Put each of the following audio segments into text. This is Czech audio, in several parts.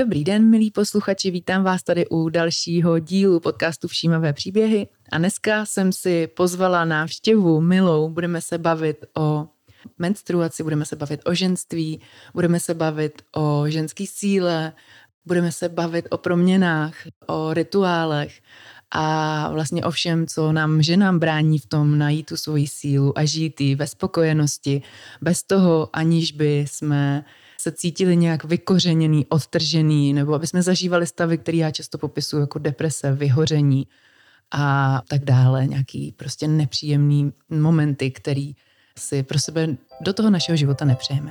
Dobrý den, milí posluchači, vítám vás tady u dalšího dílu podcastu Všímavé příběhy. A dneska jsem si pozvala návštěvu milou, budeme se bavit o menstruaci, budeme se bavit o ženství, budeme se bavit o ženský síle, budeme se bavit o proměnách, o rituálech a vlastně o všem, co nám ženám brání v tom najít tu svoji sílu a žít ji ve spokojenosti, bez toho, aniž by jsme se cítili nějak vykořeněný, odtržený, nebo aby jsme zažívali stavy, které já často popisuju jako deprese, vyhoření a tak dále, nějaký prostě nepříjemný momenty, který si pro sebe do toho našeho života nepřejeme.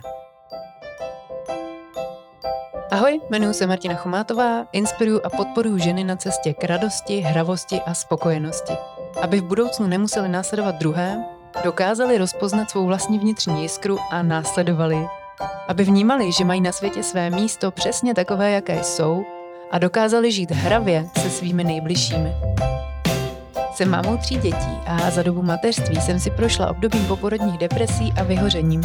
Ahoj, jmenuji se Martina Chomátová, inspiruju a podporuji ženy na cestě k radosti, hravosti a spokojenosti. Aby v budoucnu nemuseli následovat druhé, dokázali rozpoznat svou vlastní vnitřní jiskru a následovali aby vnímali, že mají na světě své místo přesně takové, jaké jsou a dokázali žít hravě se svými nejbližšími. Jsem mámou tří dětí a za dobu mateřství jsem si prošla obdobím poporodních depresí a vyhořením.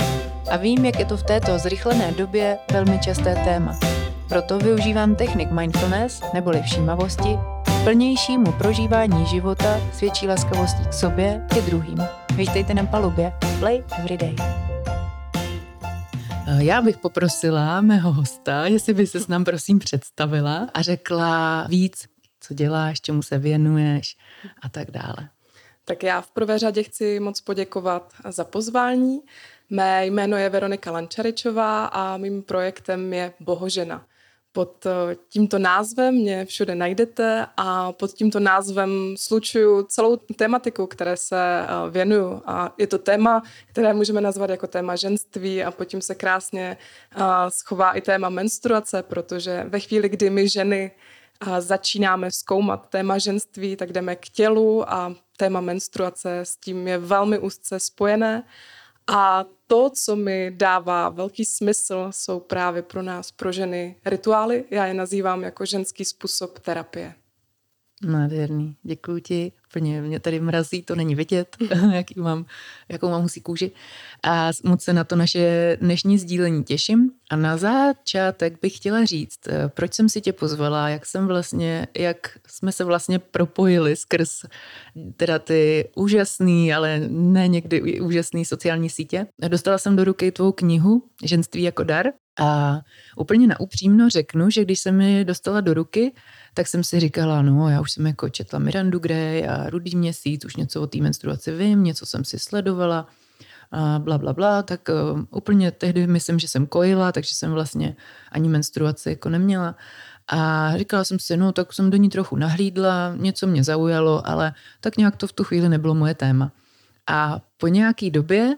A vím, jak je to v této zrychlené době velmi časté téma. Proto využívám technik mindfulness neboli všímavosti plnějšímu prožívání života svědčí laskavostí k sobě i druhým. Vítejte na palubě Play Everyday. Eh, já bych poprosila mého hosta, jestli by se s nám prosím představila a řekla víc, co děláš, čemu se věnuješ a tak dále. Tak já v prvé řadě chci moc poděkovat za pozvání. Mé jméno je Veronika Lančaričová a mým projektem je Bohožena. Pod eh, tímto názvem mě všude najdete a pod tímto názvem slučuju celou tématiku, které se eh, věnuju. A je to téma, které můžeme nazvat jako téma ženství a pod tím se krásně eh, schová i téma menstruace, protože ve chvíli, kdy my ženy začínáme zkoumat téma ženství, tak jdeme k tělu a téma menstruace s tím je velmi úzce spojené. A to, co mi dává velký smysl, jsou právě pro nás, pro ženy, rituály. Já je nazývám jako ženský způsob terapie. Nádherný, děkuji ti. Úplně mě tady mrazí, to není vidět, jaký mám, jakou mám husí kůži. A moc se na to naše dnešní sdílení těším. A na začátek bych chtěla říct, eh, proč jsem si tě pozvala, jak jsem vlastně, jak jsme se vlastně propojili skrz teda ty úžasný, ale ne někdy úžasný sociální sítě. Dostala jsem do ruky tvou knihu Ženství jako dar a úplně na upřímno řeknu, že když jsem mi dostala do ruky, tak jsem si říkala, no já už jsem jako četla Mirandu Gray a Rudý měsíc, už něco o té menstruaci vím, něco jsem si sledovala a bla, bla, bla, tak uh, úplně tehdy myslím, že jsem kojila, takže jsem vlastně ani menstruaci jako neměla. A říkala jsem si, no tak jsem do ní trochu nahlídla, něco mě zaujalo, ale tak nějak to v tu chvíli nebylo moje téma. A po nějaký době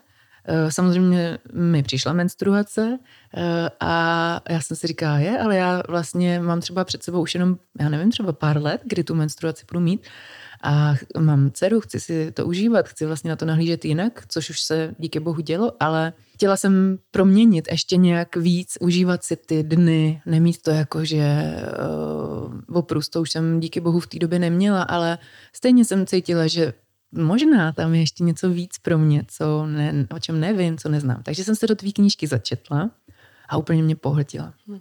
samozřejmě mi přišla menstruace eh, a já jsem si říkala, je, ale já vlastně mám třeba před sebou už jenom, já nevím, třeba pár let, kdy tu menstruaci budu mít. A mám dceru, chci si to užívat, chci vlastně na to nahlížet jinak, což už se díky bohu dělo, ale chtěla jsem proměnit ještě nějak víc, užívat si ty dny, nemít to jako, že uh, oprus, to už jsem díky bohu v té době neměla, ale stejně jsem cítila, že možná tam je ještě něco víc pro mě, co ne, o čem nevím, co neznám. Takže jsem se do tvý knížky začetla a úplně mě pohltila. Hmm.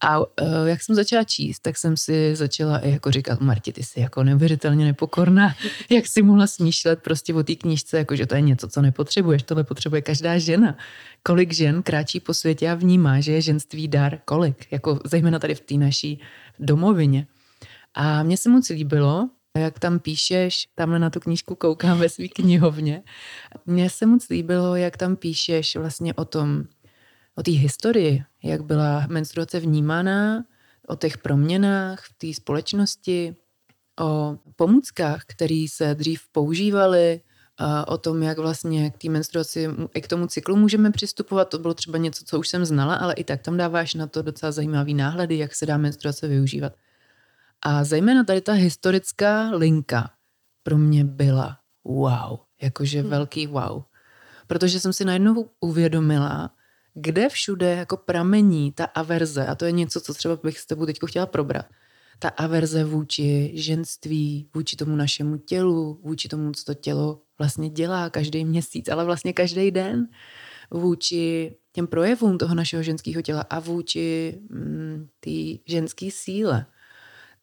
A uh, jak jsem začala číst, tak jsem si začala i jako říkat, Marti, ty jsi jako neuvěřitelně nepokorná, jak si mohla smýšlet prostě o té knížce, jako že to je něco, co nepotřebuješ, tohle potřebuje každá žena. Kolik žen kráčí po světě a vnímá, že je ženství dar, kolik, jako zejména tady v té naší domovině. A mně se moc líbilo, jak tam píšeš, tamhle na tu knížku koukám ve své knihovně. Mně se moc líbilo, jak tam píšeš vlastně o tom, o té historii, jak byla menstruace vnímána, o těch proměnách v té společnosti, o pomůckách, které se dřív používaly, a o tom, jak vlastně k té menstruaci, i k tomu cyklu můžeme přistupovat. To bylo třeba něco, co už jsem znala, ale i tak tam dáváš na to docela zajímavý náhledy, jak se dá menstruace využívat. A zejména tady ta historická linka pro mě byla wow, jakože hmm. velký wow. Protože jsem si najednou uvědomila, kde všude jako pramení ta averze, a to je něco, co třeba bych s tebou teď chtěla probrat, ta averze vůči ženství, vůči tomu našemu tělu, vůči tomu, co to tělo vlastně dělá každý měsíc, ale vlastně každý den, vůči těm projevům toho našeho ženského těla a vůči mm, té ženské síle.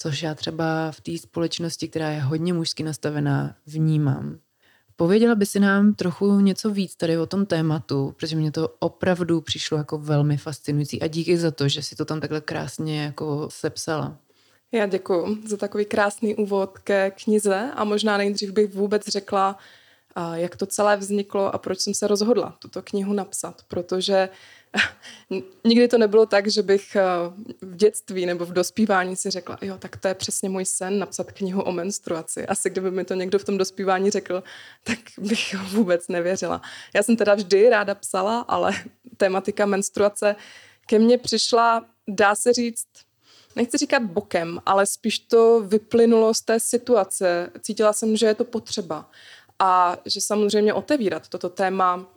Což já třeba v té společnosti, která je hodně mužsky nastavená, vnímám. Pověděla by si nám trochu něco víc tady o tom tématu, protože mě to opravdu přišlo jako velmi fascinující a díky za to, že si to tam takhle krásně jako sepsala. Já děkuji za takový krásný úvod ke knize a možná nejdřív bych vůbec řekla, jak to celé vzniklo a proč jsem se rozhodla tuto knihu napsat, protože nikdy to nebylo tak, že bych eh, v dětství nebo v dospívání si řekla, jo, tak to je přesně můj sen, napsat knihu o menstruaci. Asi kdyby mi to někdo v tom dospívání řekl, tak bych vůbec nevěřila. Já jsem teda vždy ráda psala, ale tematika menstruace ke mně přišla, dá se říct, nechci říkat bokem, ale spíš to vyplynulo z té situace. Cítila jsem, že je to potřeba a že samozřejmě otevírat toto téma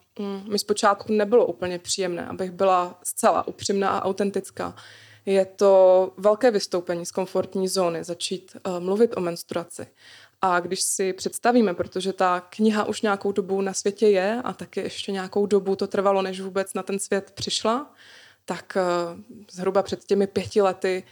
mi zpočátku nebylo úplně příjemné, abych byla zcela upřímná a autentická. Je to velké vystoupení z komfortní zóny, začít uh, mluvit o menstruaci. A když si představíme, protože ta kniha už nějakou dobu na světě je a taky ještě nějakou dobu to trvalo, než vůbec na ten svět přišla, tak uh, zhruba před těmi pěti lety,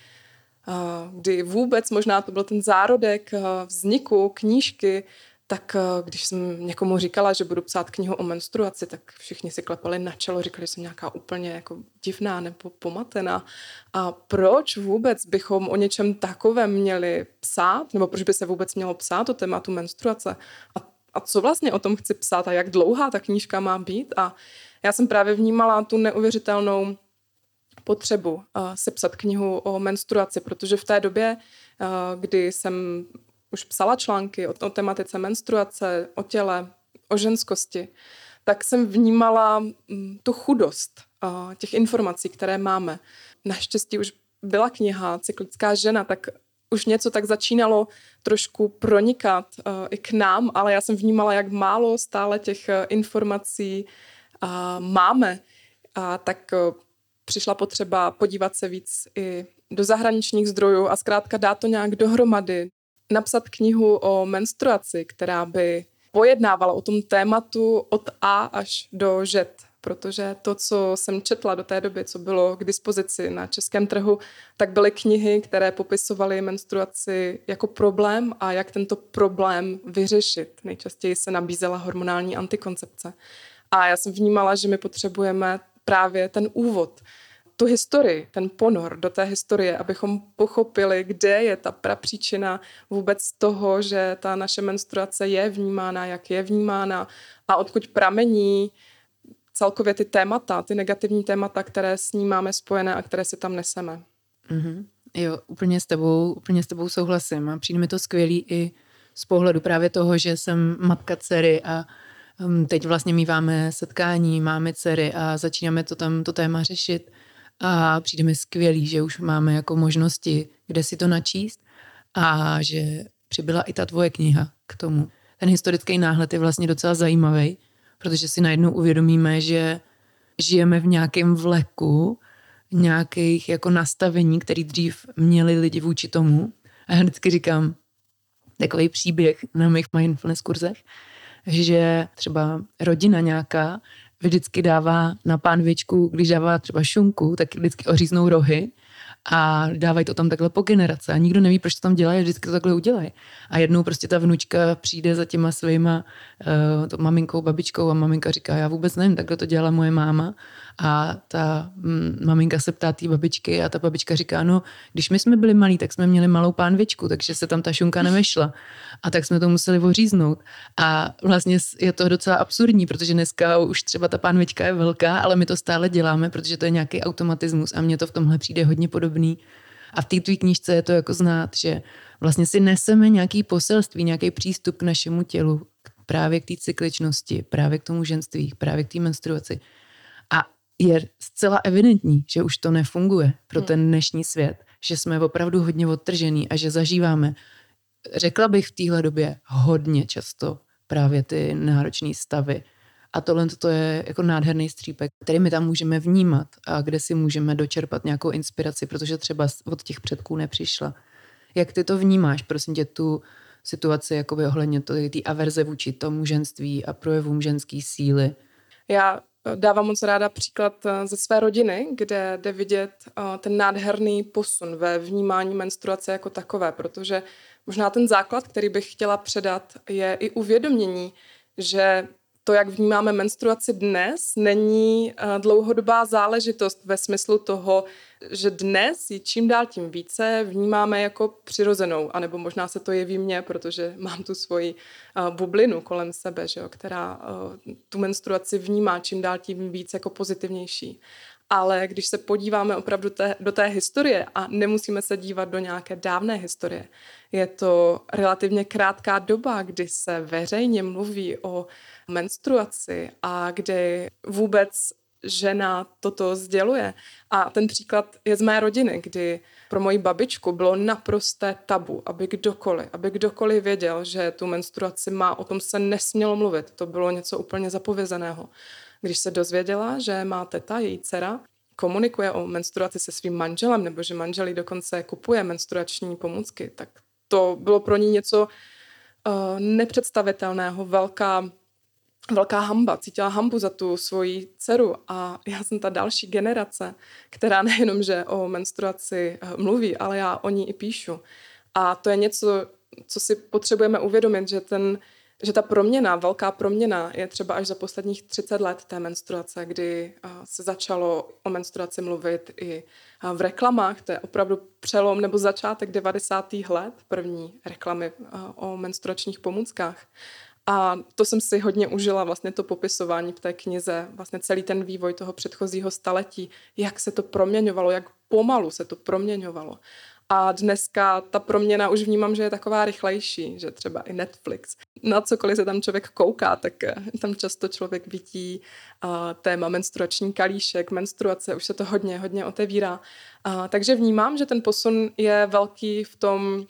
uh, kdy vůbec možná to byl ten zárodek vzniku knížky, tak eh, když jsem někomu říkala, že budu psát knihu o menstruaci, tak všichni si klepali na čelo, říkali, že jsem nějaká úplně jako divná nebo pomatená. A proč vůbec bychom o něčem takovém měli psát, nebo proč by se vůbec mělo psát o tématu menstruace? A, a co vlastně o tom chci psát a jak dlouhá ta knížka má být? A já jsem právě vnímala tu neuvěřitelnou potřebu uh, sepsat knihu o menstruaci, protože v té době, uh, kdy jsem už psala články o, o tematice menstruace, o těle, o ženskosti, tak jsem vnímala mm, tu chudost těch informací, které máme. Naštěstí už byla kniha Cyklická žena, tak už něco tak začínalo trošku pronikat uh, i k nám, ale já jsem vnímala, jak málo stále těch uh, informací uh, máme. A tak uh, přišla potřeba podívat se víc i do zahraničních zdrojů a zkrátka dát to nějak dohromady, napsat knihu o menstruaci, která by pojednávala o tom tématu od A až do Z, protože to, co jsem četla do té doby, co bylo k dispozici na českém trhu, tak byly knihy, které popisovaly menstruaci jako problém a jak tento problém vyřešit. Nejčastěji se nabízela hormonální antikoncepce. A já jsem vnímala, že my potřebujeme právě ten úvod, tu historii, ten ponor do té historie, abychom pochopili, kde je ta prapříčina vůbec toho, že ta naše menstruace je vnímána, jak je vnímána a odkud pramení celkově ty témata, ty negativní témata, které s ní máme spojené a které si tam neseme. Mm-hmm. Jo, úplně s tebou, úplně s tebou souhlasím a přijde mi to skvělý i z pohledu právě toho, že jsem matka dcery a um, teď vlastně míváme setkání, máme dcery a začínáme to tam, to téma řešit a přijde mi skvělý, že už máme jako možnosti, kde si to načíst a že přibyla i ta tvoje kniha k tomu. Ten historický náhled je vlastně docela zajímavý, protože si najednou uvědomíme, že žijeme v nějakém vleku nějakých jako nastavení, který dřív měli lidi vůči tomu. A já vždycky říkám takový příběh na mých mindfulness kurzech, že třeba rodina nějaká vždycky dává na pánvičku, když dává třeba šunku, tak vždycky oříznou rohy a dávají to tam takhle po generace a nikdo neví, proč to tam dělají, vždycky to takhle udělají. A jednou prostě ta vnučka přijde za těma svýma uh, to maminkou, babičkou a maminka říká, já vůbec nevím, takhle to dělala moje máma a ta mm, maminka se ptá té babičky a ta babička říká, no, když my jsme byli malí, tak jsme měli malou pánvičku, takže se tam ta šunka nevešla. A tak jsme to museli oříznout. A vlastně je to docela absurdní, protože dneska už třeba ta pánvička je velká, ale my to stále děláme, protože to je nějaký automatismus a mně to v tomhle přijde hodně podobný. A v té tvý knížce je to jako znát, že vlastně si neseme nějaký poselství, nějaký přístup k našemu tělu, právě k té cykličnosti, právě k tomu ženství, právě k té menstruaci je zcela evidentní, že už to nefunguje pro hmm. ten dnešní svět, že jsme opravdu hodně odtržený a že zažíváme, řekla bych v téhle době hodně často právě ty náročné stavy. A tohle to je jako nádherný střípek, který my tam můžeme vnímat a kde si můžeme dočerpat nějakou inspiraci, protože třeba od těch předků nepřišla. Jak ty to vnímáš, prosím tě, tu situaci jakoby ohledně té averze vůči tomu ženství a projevům ženské síly? Já dávám moc ráda příklad eh, ze své rodiny, kde jde vidět eh, ten nádherný posun ve vnímání menstruace jako takové, protože možná ten základ, který bych chtěla předat, je i uvědomění, že to, jak vnímáme menstruaci dnes, není eh, dlouhodobá záležitost ve smyslu toho, že dnes ji čím dál tím více vnímáme jako přirozenou, anebo možná se to jeví mně, protože mám tu svoji eh, bublinu kolem sebe, že jo, která eh, tu menstruaci vnímá čím dál tím víc jako pozitivnější. Ale když se podíváme opravdu té, do té historie a nemusíme se dívat do nějaké dávné historie, je to relativně krátká doba, kdy se veřejně mluví o menstruaci a kdy vůbec žena toto sděluje. A ten příklad je z mé rodiny, kdy pro moji babičku bylo naprosté tabu, aby kdokoliv, aby kdokoliv věděl, že tu menstruaci má, o tom se nesmělo mluvit. To bylo něco úplně zapovězeného. Když se dozvěděla, že má teta, její dcera, komunikuje o menstruaci se svým manželem, nebo že manželí dokonce kupuje menstruační pomůcky, tak to bylo pro ní něco uh, nepředstavitelného, velká, velká hamba. Cítila hambu za tu svoji dceru a já jsem ta další generace, která nejenom, že o menstruaci eh, mluví, ale já o ní i píšu. A to je něco, co si potřebujeme uvědomit, že ten že ta proměna, velká proměna je třeba až za posledních 30 let té menstruace, kdy se začalo o menstruaci mluvit i v reklamách. To je opravdu přelom nebo začátek 90. let, první reklamy o menstruačních pomůckách. A to jsem si hodně užila, vlastně to popisování v té knize, vlastně celý ten vývoj toho předchozího staletí, jak se to proměňovalo, jak pomalu se to proměňovalo. A dneska ta proměna už vnímám, že je taková rychlejší, že třeba i Netflix. Na cokoliv se tam člověk kouká, tak eh, tam často člověk vidí uh, téma menstruační kalíšek, menstruace, už se to hodně, hodně otevírá. Uh, takže vnímám, že ten posun je velký v tom,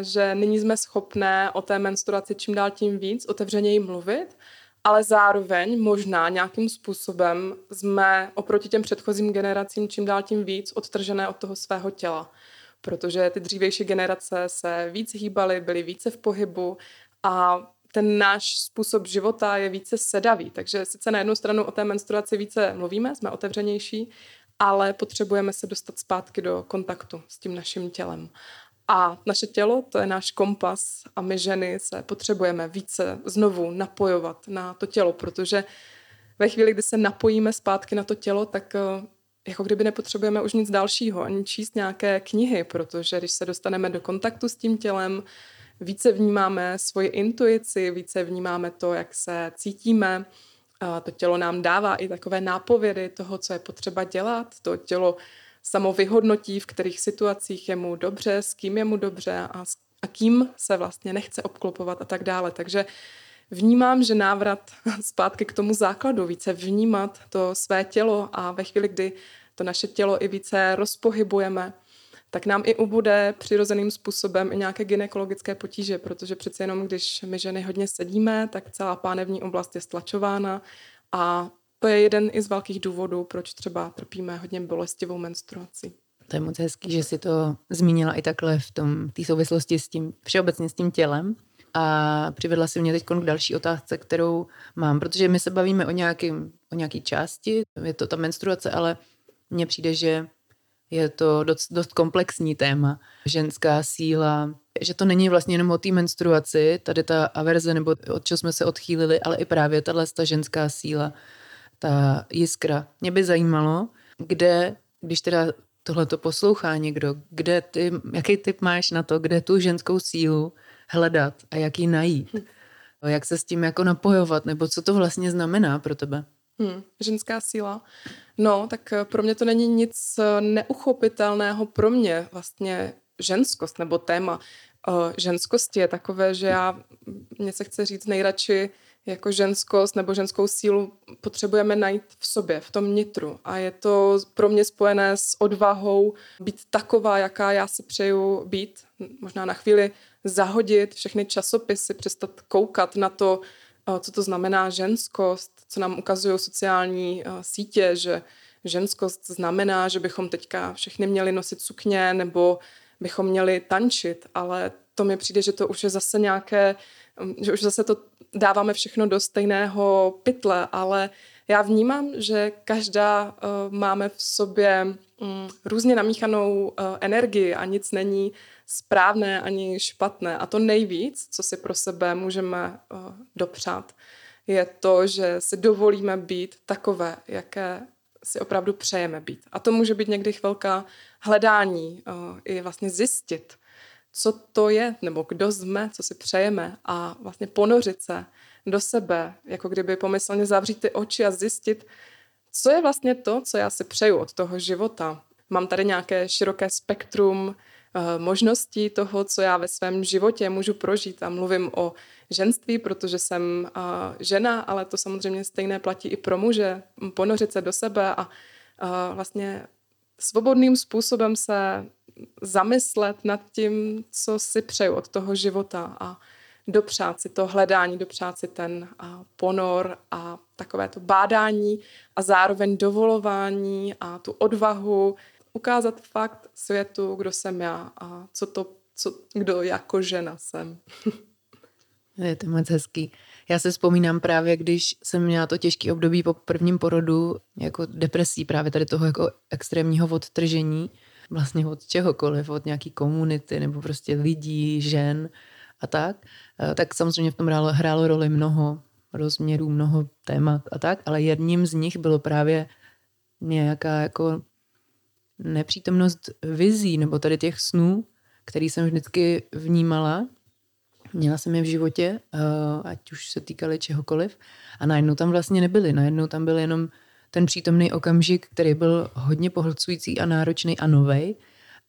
že nyní jsme schopné o té menstruaci čím dál tím víc otevřeněji mluvit, ale zároveň možná nějakým způsobem jsme oproti těm předchozím generacím čím dál tím víc odtržené od toho svého těla protože ty dřívější generace se víc hýbaly, byly více v pohybu a ten náš způsob života je více sedavý. Takže sice na jednu stranu o té menstruaci více mluvíme, jsme otevřenější, ale potřebujeme se dostat zpátky do kontaktu s tím naším tělem. A naše tělo, to je náš kompas a my ženy se potřebujeme více znovu napojovat na to tělo, protože ve chvíli, kdy se napojíme zpátky na to tělo, tak eh, jako kdyby nepotřebujeme už nic dalšího, ani číst nějaké knihy, protože když se dostaneme do kontaktu s tím tělem, více vnímáme svoji intuici, více vnímáme to, jak se cítíme. A to tělo nám dává i takové nápovědy toho, co je potřeba dělat. To tělo samo vyhodnotí, v kterých situacích je mu dobře, s kým je mu dobře a, a kým se vlastně nechce obklopovat a tak dále. Takže vnímám, že návrat zpátky k tomu základu, více vnímat to své tělo a ve chvíli, kdy to naše tělo i více rozpohybujeme, tak nám i ubude přirozeným způsobem i nějaké gynekologické potíže, protože přece jenom, když my ženy hodně sedíme, tak celá pánevní oblast je stlačována a to je jeden i z velkých důvodů, proč třeba trpíme hodně bolestivou menstruací. To je moc hezký, že si to zmínila i takhle v tom té souvislosti s tím, všeobecně s tím tělem. A přivedla si mě teď k další otázce, kterou mám, protože my se bavíme o, nějakým, o nějaký části, je to ta menstruace, ale mně přijde, že je to dost, dost komplexní téma. Ženská síla, že to není vlastně jenom o té menstruaci, tady ta averze, nebo od čeho jsme se odchýlili, ale i právě tahle ta ženská síla, ta jiskra. Mě by zajímalo, kde, když teda tohle to poslouchá někdo, kde ty, jaký typ máš na to, kde tu ženskou sílu hledat a jak ji najít. Jak se s tím jako napojovat, nebo co to vlastně znamená pro tebe? Hmm, ženská síla. No, tak eh, pro mě to není nic eh, neuchopitelného. Pro mě vlastně ženskost nebo téma uh, ženskosti je takové, že já, mě se chce říct nejradši jako ženskost nebo ženskou sílu potřebujeme najít v sobě, v tom nitru. A je to pro mě spojené s odvahou být taková, jaká já si přeju být. Možná na chvíli zahodit všechny časopisy, přestat koukat na to, eh, co to znamená ženskost, co nám ukazují sociální eh, sítě, že ženskost znamená, že bychom teďka všechny měli nosit sukně nebo bychom měli tančit, ale to mi přijde, že to už je zase nějaké, že už zase to dáváme všechno do stejného pytle, ale Já vnímám, že každá uh, máme v sobě um, různě namíchanou uh, energii a nic není správné ani špatné. A to nejvíc, co si pro sebe můžeme uh, dopřát, je to, že si dovolíme být takové, jaké si opravdu přejeme být. A to může být někdy chvilka hledání, i vlastně zjistit, co to je, nebo kdo jsme, co si přejeme a vlastně ponořit se do sebe, jako kdyby pomyslně zavřít ty oči a zjistit, co je vlastně to, co já si přeju od toho života. Mám tady nějaké široké spektrum eh, možností toho, co já ve svém životě můžu prožít. A mluvím o ženství, protože jsem eh, žena, ale to samozřejmě stejné platí i pro muže. Ponořit se do sebe a eh, vlastně svobodným způsobem se zamyslet nad tím, co si přeju od toho života a dopřát si to hledání, dopřát si ten ponor a takové to bádání a zároveň dovolování a tu odvahu ukázat fakt světu, kdo jsem já a co to, co, kdo jako žena jsem. Je to moc hezký. Já se vzpomínám právě, když jsem měla to těžké období po prvním porodu, jako depresí, právě tady toho jako extrémního odtržení, vlastně od čehokoliv, od nějaký komunity nebo prostě lidí, žen a tak, eh, tak samozřejmě v tom hrálo, hrálo roli mnoho rozměrů, mnoho témat a tak, ale jedním z nich bylo právě nějaká jako nepřítomnost vizí nebo tady těch snů, který jsem vždycky vnímala. Měla jsem je v životě, eh, ať už se týkaly čehokoliv. A najednou tam vlastně nebyly. Najednou tam byl jenom ten přítomný okamžik, který byl hodně pohlcující a náročný a novej.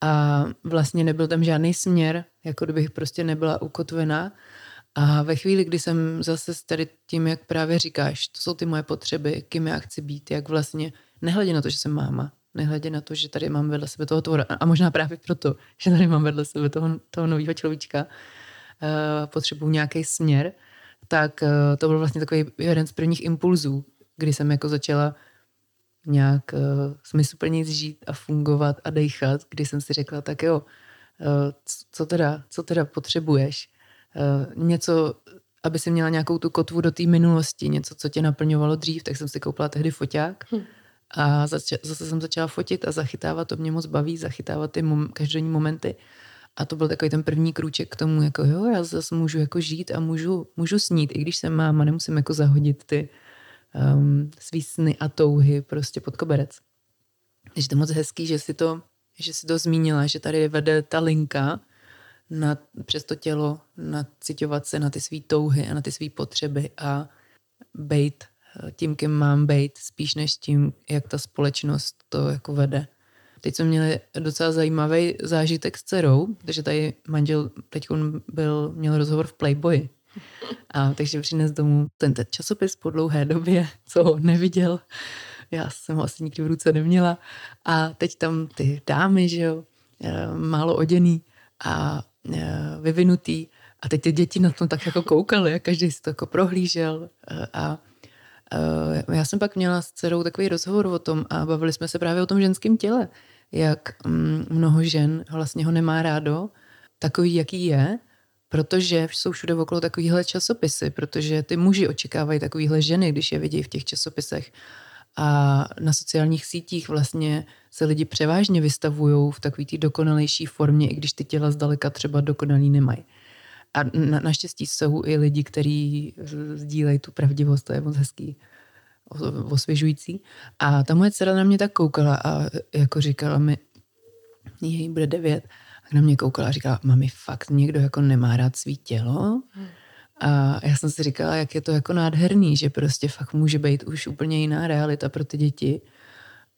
A vlastně nebyl tam žádný směr, jako kdybych prostě nebyla ukotvená. A ve chvíli, kdy jsem zase s tady tím, jak právě říkáš, to jsou ty moje potřeby, kým já chci být, jak vlastně, nehledě na to, že jsem máma, nehledě na to, že tady mám vedle sebe toho tvora, a možná právě proto, že tady mám vedle sebe toho, toho nového človíčka, uh, potřebuji nějaký směr, tak uh, to byl vlastně takový jeden z prvních impulzů, kdy jsem jako začala nějak uh, smysluplně žít a fungovat a dejchat, kdy jsem si řekla, tak jo, uh, co, teda, co teda potřebuješ? Uh, něco, aby si měla nějakou tu kotvu do té minulosti, něco, co tě naplňovalo dřív, tak jsem si koupila tehdy foťák hm. a zač- zase jsem začala fotit a zachytávat, to mě moc baví, zachytávat ty mom- každodenní momenty. A to byl takový ten první krůček k tomu, jako jo, já zase můžu jako žít a můžu, můžu snít, i když jsem máma, nemusím jako zahodit ty, um, svý sny a touhy prostě pod koberec. Takže to je moc hezký, že si to, že si to zmínila, že tady vede ta linka na, přes to tělo, nacitovat se na ty své touhy a na ty své potřeby a bejt eh, tím, kým mám bejt, spíš než tím, jak ta společnost to jako vede. Teď jsme měli docela zajímavý zážitek s dcerou, takže tady manžel teď byl, měl rozhovor v Playboy a takže přines domů ten, ten časopis po dlouhé době, co ho neviděl. Já jsem ho asi nikdy v ruce neměla. A teď tam ty dámy, že jo, eh, málo oděný a eh, vyvinutý. A teď ty děti na tom tak jako koukaly a každý si to jako prohlížel. Eh, a já jsem pak měla s dcerou takový rozhovor o tom a bavili jsme se právě o tom ženském těle. Jak mm, mnoho žen vlastně ho nemá rádo, takový, jaký je, protože jsou všude okolo takovýhle časopisy, protože ty muži očekávají takovýhle ženy, když je vidí v těch časopisech. A na sociálních sítích vlastně se lidi převážně vystavují v takové té dokonalejší formě, i když ty těla zdaleka třeba dokonalý nemají. A na, naštěstí jsou i lidi, kteří sdílejí tu pravdivost, to je moc hezký, osvěžující. A ta moje dcera na mě tak koukala a jako říkala mi, jí bude devět, na mě koukala a říkala, mami, fakt někdo jako nemá rád svý tělo? A já jsem si říkala, jak je to jako nádherný, že prostě fakt může být už úplně jiná realita pro ty děti.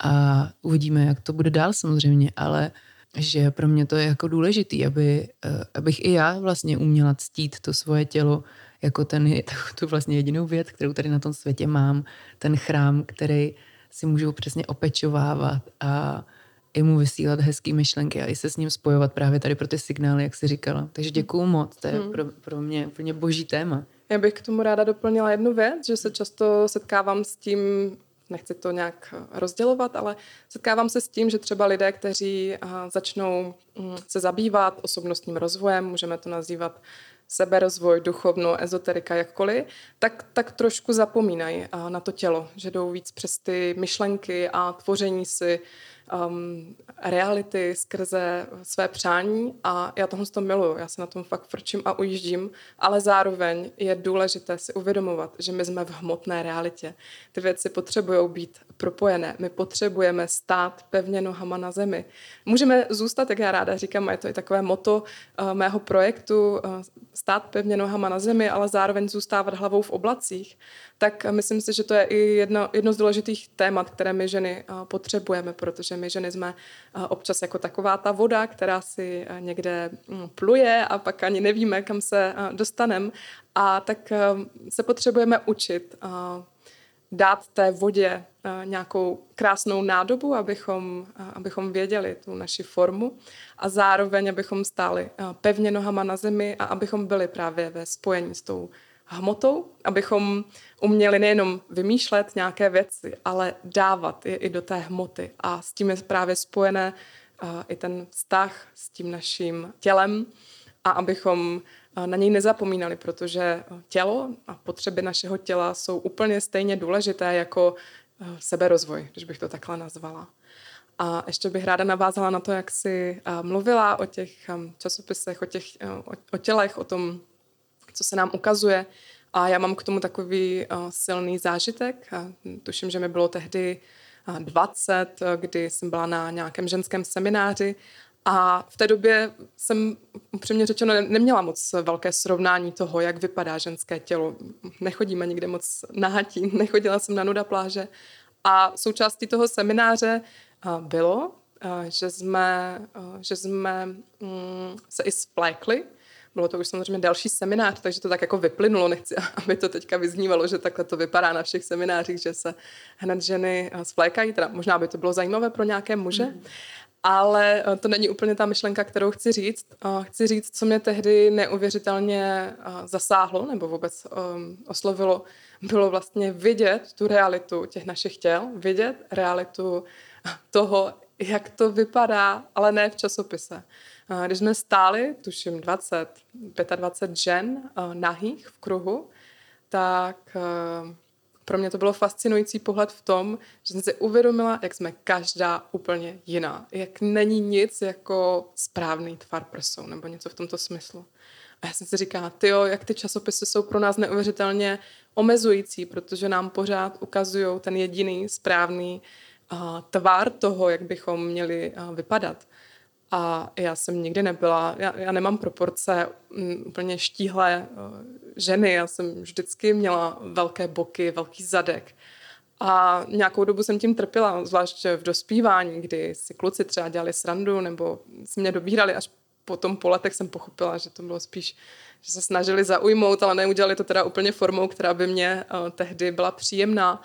A uvidíme, jak to bude dál samozřejmě, ale že pro mě to je jako důležitý, aby, eh, abych i já vlastně uměla ctít to svoje tělo jako ten, tu vlastně jedinou věc, kterou tady na tom světě mám, ten chrám, který si můžu přesně opečovávat a i mu vysílat hezký myšlenky a i se s ním spojovat právě tady pro ty signály, jak jsi říkala. Takže děkuju moc, to je hmm. pro, pro mě úplně boží téma. Já bych k tomu ráda doplnila jednu věc, že se často setkávám s tím, nechci to nějak rozdělovat, ale setkávám se s tím, že třeba lidé, kteří začnou mm, se zabývat osobnostním rozvojem, můžeme to nazývat seberozvoj, duchovno, ezoterika, jakkoliv, tak, tak trošku zapomínají na to tělo, že jdou víc přes ty myšlenky a tvoření si um, reality skrze své přání a já tohle to miluju, já se na tom fakt frčím a ujíždím, ale zároveň je důležité si uvědomovat, že my jsme v hmotné realitě. Ty věci potřebují být propojené. My potřebujeme stát pevně nohama na zemi. Můžeme zůstat, jak já ráda říkám, a je to i takové moto uh, mého projektu, uh, stát pevně nohama na zemi, ale zároveň zůstávat hlavou v oblacích. Tak myslím si, že to je i jedno, jedno z důležitých témat, které my ženy uh, potřebujeme, protože my ženy jsme uh, občas jako taková ta voda, která si uh, někde um, pluje a pak ani nevíme, kam se uh, dostaneme. A tak se potřebujeme učit dát té vodě nějakou krásnou nádobu, abychom, abychom věděli tu naši formu a zároveň, abychom stáli pevně nohama na zemi a abychom byli právě ve spojení s tou hmotou, abychom uměli nejenom vymýšlet nějaké věci, ale dávat je i do té hmoty. A s tím je právě spojené uh, i ten vztah s tím naším tělem a abychom na něj nezapomínali, protože tělo a potřeby našeho těla jsou úplně stejně důležité jako eh, seberozvoj, když bych to takhle nazvala. A ještě bych ráda navázala na to, jak jsi eh, mluvila o těch eh, časopisech, o, těch, o tělech, o tom, co se nám ukazuje. A já mám k tomu takový silný zážitek. Tuším, že mi bylo tehdy 20, kdy jsem byla na nějakém ženském semináři a v té době jsem upřímně řečeno neměla moc velké srovnání toho, jak vypadá ženské tělo. Nechodíme nikde moc nahatí, nechodila jsem na nuda pláže. A součástí toho semináře bylo, že jsme, že jsme mm, se i splékli. Bylo to už samozřejmě další seminář, takže to tak jako vyplynulo. Nechci, aby to teďka vyznívalo, že takhle to vypadá na všech seminářích, že se hned ženy splékají. Teda možná by to bylo zajímavé pro nějaké muže. Mm ale eh, to není úplně ta myšlenka, kterou chci říct. Chci říct, co mě tehdy neuvěřitelně eh, zasáhlo nebo vůbec um, oslovilo, bylo vlastně vidět tu realitu těch našich těl, vidět realitu toho, jak to vypadá, ale ne v časopise. Když jsme stáli, tuším 20, 25 žen nahých v kruhu, tak pro mě to bylo fascinující pohled v tom, že jsem si uvědomila, jak jsme každá úplně jiná. Jak není nic jako správný tvar prsou nebo něco v tomto smyslu. A já jsem si říkala, ty jak ty časopisy jsou pro nás neuvěřitelně omezující, protože nám pořád ukazují ten jediný správný uh, tvar toho, jak bychom měli uh, vypadat. A já jsem nikdy nebyla, já, já nemám proporce m, úplně štíhlé uh, ženy, já jsem vždycky měla velké boky, velký zadek. A nějakou dobu jsem tím trpěla, zvlášť v dospívání, kdy si kluci třeba dělali srandu nebo si mě dobírali až potom po letech jsem pochopila, že to bylo spíš, že se snažili zaujmout, ale neudělali to teda úplně formou, která by mě uh, tehdy byla příjemná.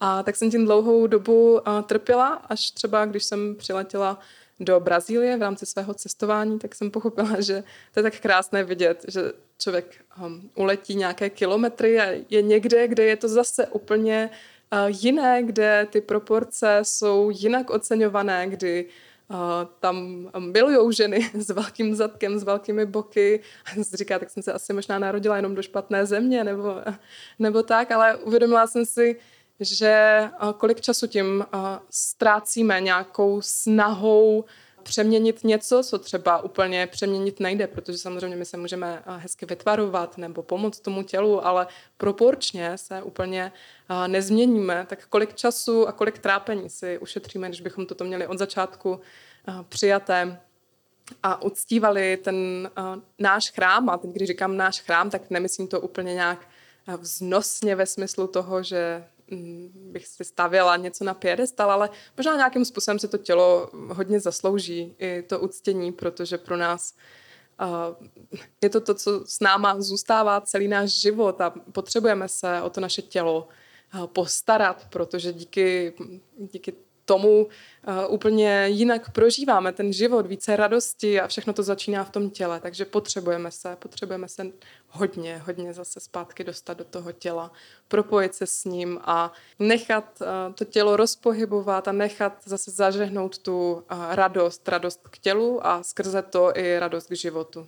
A tak jsem tím dlouhou dobu uh, trpěla, až třeba když jsem přiletěla do Brazílie v rámci svého cestování, tak jsem pochopila, že to je tak krásné vidět, že člověk um, uletí nějaké kilometry a je někde, kde je to zase úplně uh, jiné, kde ty proporce jsou jinak oceňované, kdy uh, tam milují ženy s velkým zadkem, s velkými boky. Říká, tak jsem se asi možná narodila jenom do špatné země nebo, nebo tak, ale uvědomila jsem si, že kolik času tím ztrácíme nějakou snahou přeměnit něco, co třeba úplně přeměnit nejde, protože samozřejmě my se můžeme hezky vytvarovat nebo pomoct tomu tělu, ale proporčně se úplně nezměníme, tak kolik času a kolik trápení si ušetříme, když bychom toto měli od začátku přijaté a uctívali ten náš chrám, a teď když říkám náš chrám, tak nemyslím to úplně nějak vznosně ve smyslu toho, že bych si stavěla něco na piedestal, ale možná nějakým způsobem si to tělo hodně zaslouží i to uctění, protože pro nás je to to, co s náma zůstává celý náš život a potřebujeme se o to naše tělo postarat, protože díky, díky tomu uh, úplně jinak prožíváme ten život, více radosti a všechno to začíná v tom těle, takže potřebujeme se, potřebujeme se hodně, hodně zase zpátky dostat do toho těla, propojit se s ním a nechat uh, to tělo rozpohybovat a nechat zase zažehnout tu uh, radost, radost k tělu a skrze to i radost k životu.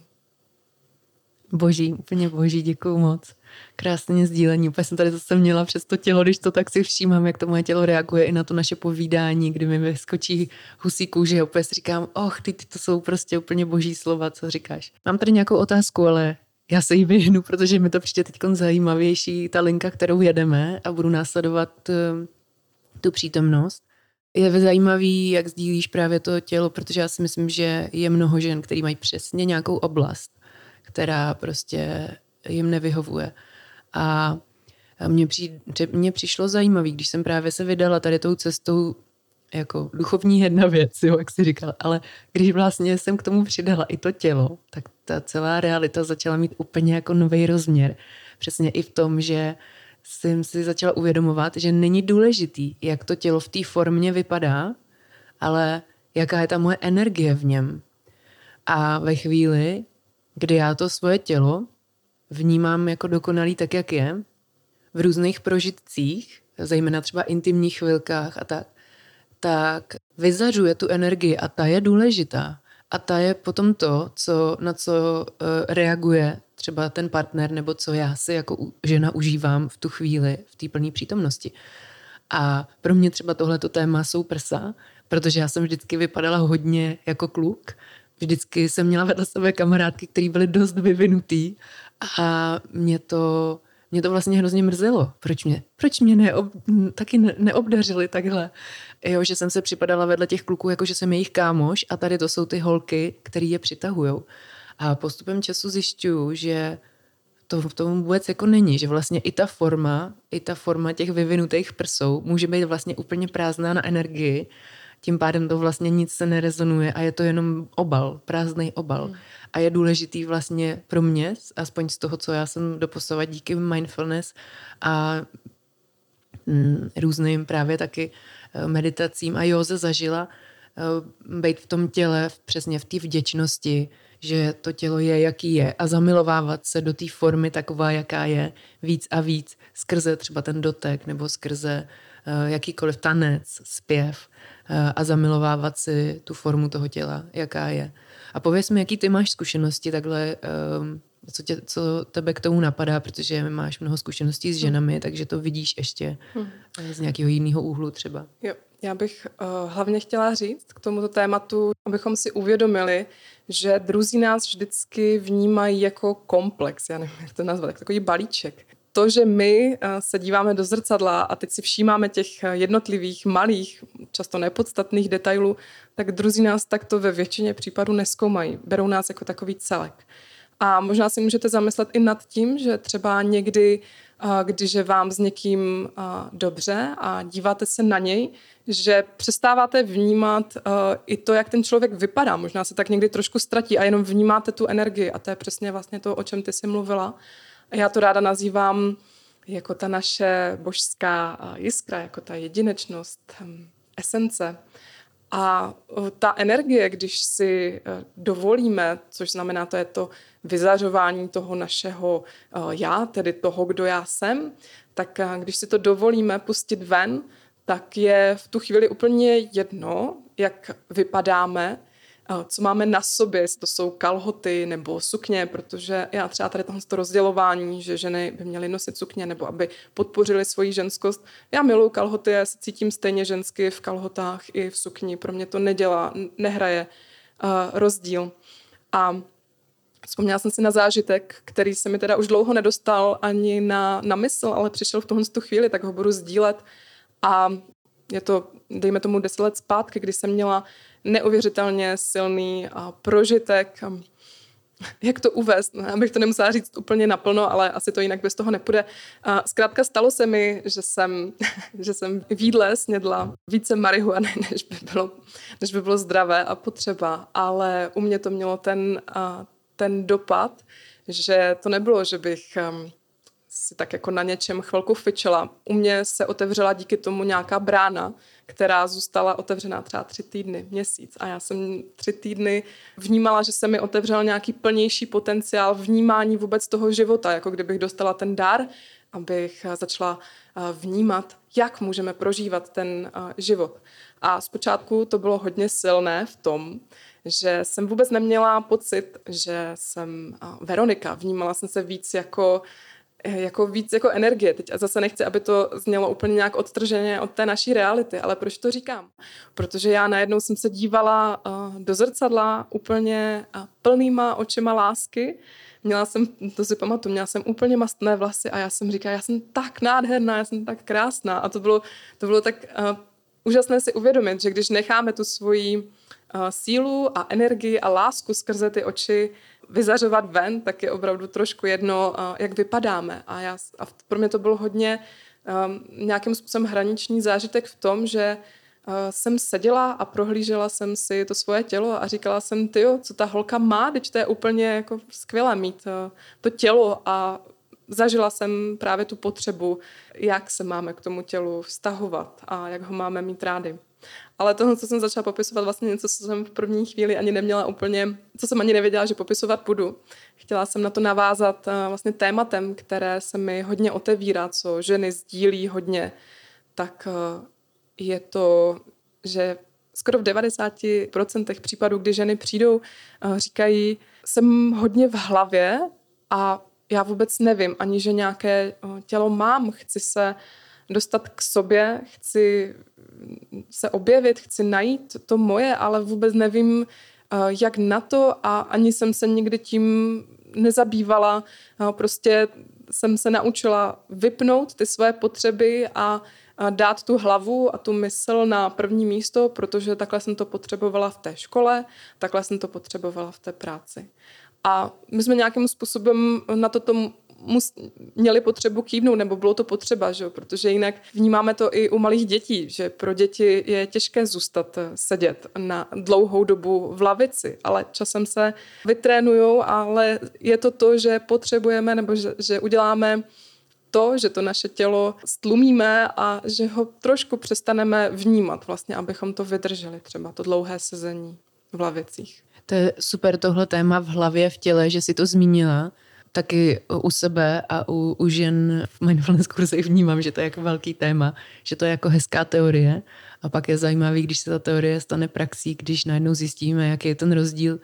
Boží, úplně boží, děkuju moc. Krásně sdílení. Úplně jsem tady zase měla přes to tělo, když to tak si všímám, jak to moje tělo reaguje i na to naše povídání, kdy mi vyskočí husí kůže. Úplně si říkám, och, ty, ty to jsou prostě úplně boží slova, co říkáš. Mám tady nějakou otázku, ale já se jí vyhnu, protože mi to přijde teď zajímavější, ta linka, kterou jedeme a budu následovat uh, tu přítomnost. Je zajímavý, jak sdílíš právě to tělo, protože já si myslím, že je mnoho žen, který mají přesně nějakou oblast, která prostě jim nevyhovuje. A mně, při, mně přišlo zajímavý, když jsem právě se vydala tady tou cestou jako duchovní jedna věc, jo, jak jsi říkal, ale když vlastně jsem k tomu přidala i to tělo, tak ta celá realita začala mít úplně jako nový rozměr. Přesně i v tom, že jsem si začala uvědomovat, že není důležitý, jak to tělo v té formě vypadá, ale jaká je ta moje energie v něm. A ve chvíli, kdy já to svoje tělo vnímám jako dokonalý tak, jak je, v různých prožitcích, zejména třeba intimních chvilkách a tak, tak vyzařuje tu energii a ta je důležitá. A ta je potom to, co, na co uh, reaguje třeba ten partner, nebo co já si jako žena užívám v tu chvíli, v té plné přítomnosti. A pro mě třeba tohleto téma jsou prsa, protože já jsem vždycky vypadala hodně jako kluk. Vždycky jsem měla vedle sebe kamarádky, které byly dost vyvinutý a mě to, mě to vlastně hrozně mrzelo. Proč mě, proč mě neob, taky ne, neobdařili takhle? Jo, že jsem se připadala vedle těch kluků, jako že jsem jejich kámoš a tady to jsou ty holky, které je přitahujou. A postupem času zjišťuju, že to v tom vůbec jako není, že vlastně i ta forma, i ta forma těch vyvinutých prsou může být vlastně úplně prázdná na energii, tím pádem to vlastně nic se nerezonuje a je to jenom obal, prázdný obal. Hmm. A je důležitý vlastně pro mě, aspoň z toho, co já jsem doposovat díky mindfulness a mm, různým právě taky eh, meditacím a józe zažila, eh, být v tom těle, přesně v té vděčnosti, že to tělo je, jaký je a zamilovávat se do té formy taková, jaká je, víc a víc, skrze třeba ten dotek nebo skrze jakýkoliv tanec, zpěv uh, a zamilovávat si tu formu toho těla, jaká je. A pověs mi, jaký ty máš zkušenosti takhle, um, co, tě, co tebe k tomu napadá, protože máš mnoho zkušeností s hm. ženami, takže to vidíš ještě hmm. z nějakého jiného úhlu třeba. Jo, já bych uh, hlavně chtěla říct k tomuto tématu, abychom si uvědomili, že druzí nás vždycky vnímají jako komplex, já nevím, jak to nazvat, jako takový balíček. To, že my uh, se díváme do zrcadla a teď si všímáme těch jednotlivých malých, často nepodstatných detailů, tak druzí nás takto ve většině případů neskoumají. Berou nás jako takový celek. A možná si můžete zamyslet i nad tím, že třeba někdy, když je vám s někým dobře a díváte se na něj, že přestáváte vnímat i to, jak ten člověk vypadá. Možná se tak někdy trošku ztratí a jenom vnímáte tu energii. A to je přesně vlastně to, o čem ty jsi mluvila. Já to ráda nazývám jako ta naše božská jiskra, jako ta jedinečnost, hm, esence. A ta energie, když si e, dovolíme, což znamená, to je to vyzařování toho našeho já, tedy toho, kdo já jsem, tak když si to dovolíme pustit ven, tak je v tu chvíli úplně jedno, jak vypadáme, co máme na sobě, jestli to jsou kalhoty nebo sukně, protože já třeba tady tohle rozdělování, že ženy by měly nosit sukně nebo aby podpořili svoji ženskost. Já miluju kalhoty, já se cítím stejně žensky v kalhotách i v sukni. Pro mě to nedělá, nehraje uh, rozdíl. A Vzpomněla jsem si na zážitek, který se mi teda už dlouho nedostal ani na, na mysl, ale přišel v tuhle tu chvíli, tak ho budu sdílet. A je to, dejme tomu, deset let zpátky, kdy jsem měla neuvěřitelně silný prožitek. Jak to uvést? No, abych to nemusela říct úplně naplno, ale asi to jinak bez toho nepůjde. Zkrátka stalo se mi, že jsem, že jsem v jídle snědla více marihuany, než by, bylo, než by bylo zdravé a potřeba. Ale u mě to mělo ten, ten dopad, že to nebylo, že bych um, si tak jako na něčem chvilku fičela. U mě se otevřela díky tomu nějaká brána, která zůstala otevřená třeba tři týdny, měsíc. A já jsem tři týdny vnímala, že se mi otevřel nějaký plnější potenciál vnímání vůbec toho života, jako kdybych dostala ten dar, abych začala vnímat, jak můžeme prožívat ten život. A zpočátku to bylo hodně silné v tom, že jsem vůbec neměla pocit, že jsem Veronika. Vnímala jsem se víc jako jako víc jako energie. Teď a zase nechci, aby to znělo úplně nějak odtrženě od té naší reality, ale proč to říkám? Protože já najednou jsem se dívala uh, do zrcadla úplně uh, plnýma očima lásky. Měla jsem, to si pamatuju, měla jsem úplně mastné vlasy a já jsem říkala, já jsem tak nádherná, já jsem tak krásná. A to bylo, to bylo tak uh, úžasné si uvědomit, že když necháme tu svoji sílu a energii a lásku skrze ty oči vyzařovat ven, tak je opravdu trošku jedno, jak vypadáme. A, já, a pro mě to bylo hodně um, nějakým způsobem hraniční zážitek v tom, že uh, jsem seděla a prohlížela jsem si to svoje tělo a říkala jsem, ty, co ta holka má, teď to je úplně jako skvělé mít uh, to tělo a zažila jsem právě tu potřebu, jak se máme k tomu tělu vztahovat a jak ho máme mít rádi. Ale tohle, co jsem začala popisovat, vlastně něco, co jsem v první chvíli ani neměla úplně, co jsem ani nevěděla, že popisovat budu. Chtěla jsem na to navázat eh, vlastně tématem, které se mi hodně otevírá, co ženy sdílí hodně, tak eh, je to, že skoro v 90% případů, kdy ženy přijdou, eh, říkají, jsem hodně v hlavě a já vůbec nevím ani, že nějaké tělo mám, chci se dostat k sobě, chci se objevit, chci najít to moje, ale vůbec nevím, eh, jak na to a ani jsem se nikdy tím nezabývala. Eh, prostě jsem se naučila vypnout ty své potřeby a dát tu hlavu a tu mysl na první místo, protože takhle jsem to potřebovala v té škole, takhle jsem to potřebovala v té práci. A my jsme nějakým způsobem na toto mus, měli potřebu kývnout, nebo bylo to potřeba, že? protože jinak vnímáme to i u malých dětí, že pro děti je těžké zůstat eh, sedět na dlouhou dobu v lavici, ale časem se vytrénujou, ale je to to, že potřebujeme, nebo že, že uděláme to, že to naše tělo stlumíme a že ho trošku přestaneme vnímat, vlastně, abychom to vydrželi, třeba to dlouhé sezení v lavicích. To je super tohle téma v hlavě, v těle, že si to zmínila, taky u sebe a u, u žen v mindfulness kurzech vnímám, že to je jako velký téma, že to je jako hezká teorie a pak je zajímavý, když se ta teorie stane praxí, když najednou zjistíme, jaký je ten rozdíl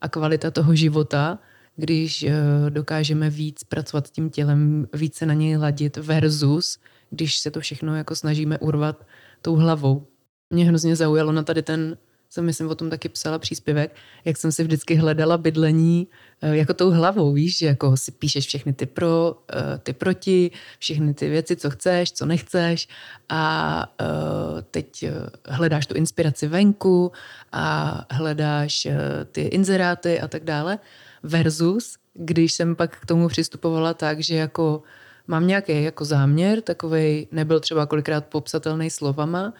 a kvalita toho života, když uh, dokážeme víc pracovat s tím tělem, více na něj ladit versus, když se to všechno jako snažíme urvat tou hlavou. Mě hrozně zaujalo na tady ten jsem myslím o tom taky psala příspěvek, jak jsem si vždycky hledala bydlení eh, jako tou hlavou, víš, že jako si píšeš všechny ty pro, eh, ty proti, všechny ty věci, co chceš, co nechceš a eh, teď hledáš tu inspiraci venku a hledáš ty inzeráty a tak dále versus, když jsem pak k tomu přistupovala tak, že jako mám nějaký jako záměr, takový nebyl třeba kolikrát popsatelný slovama,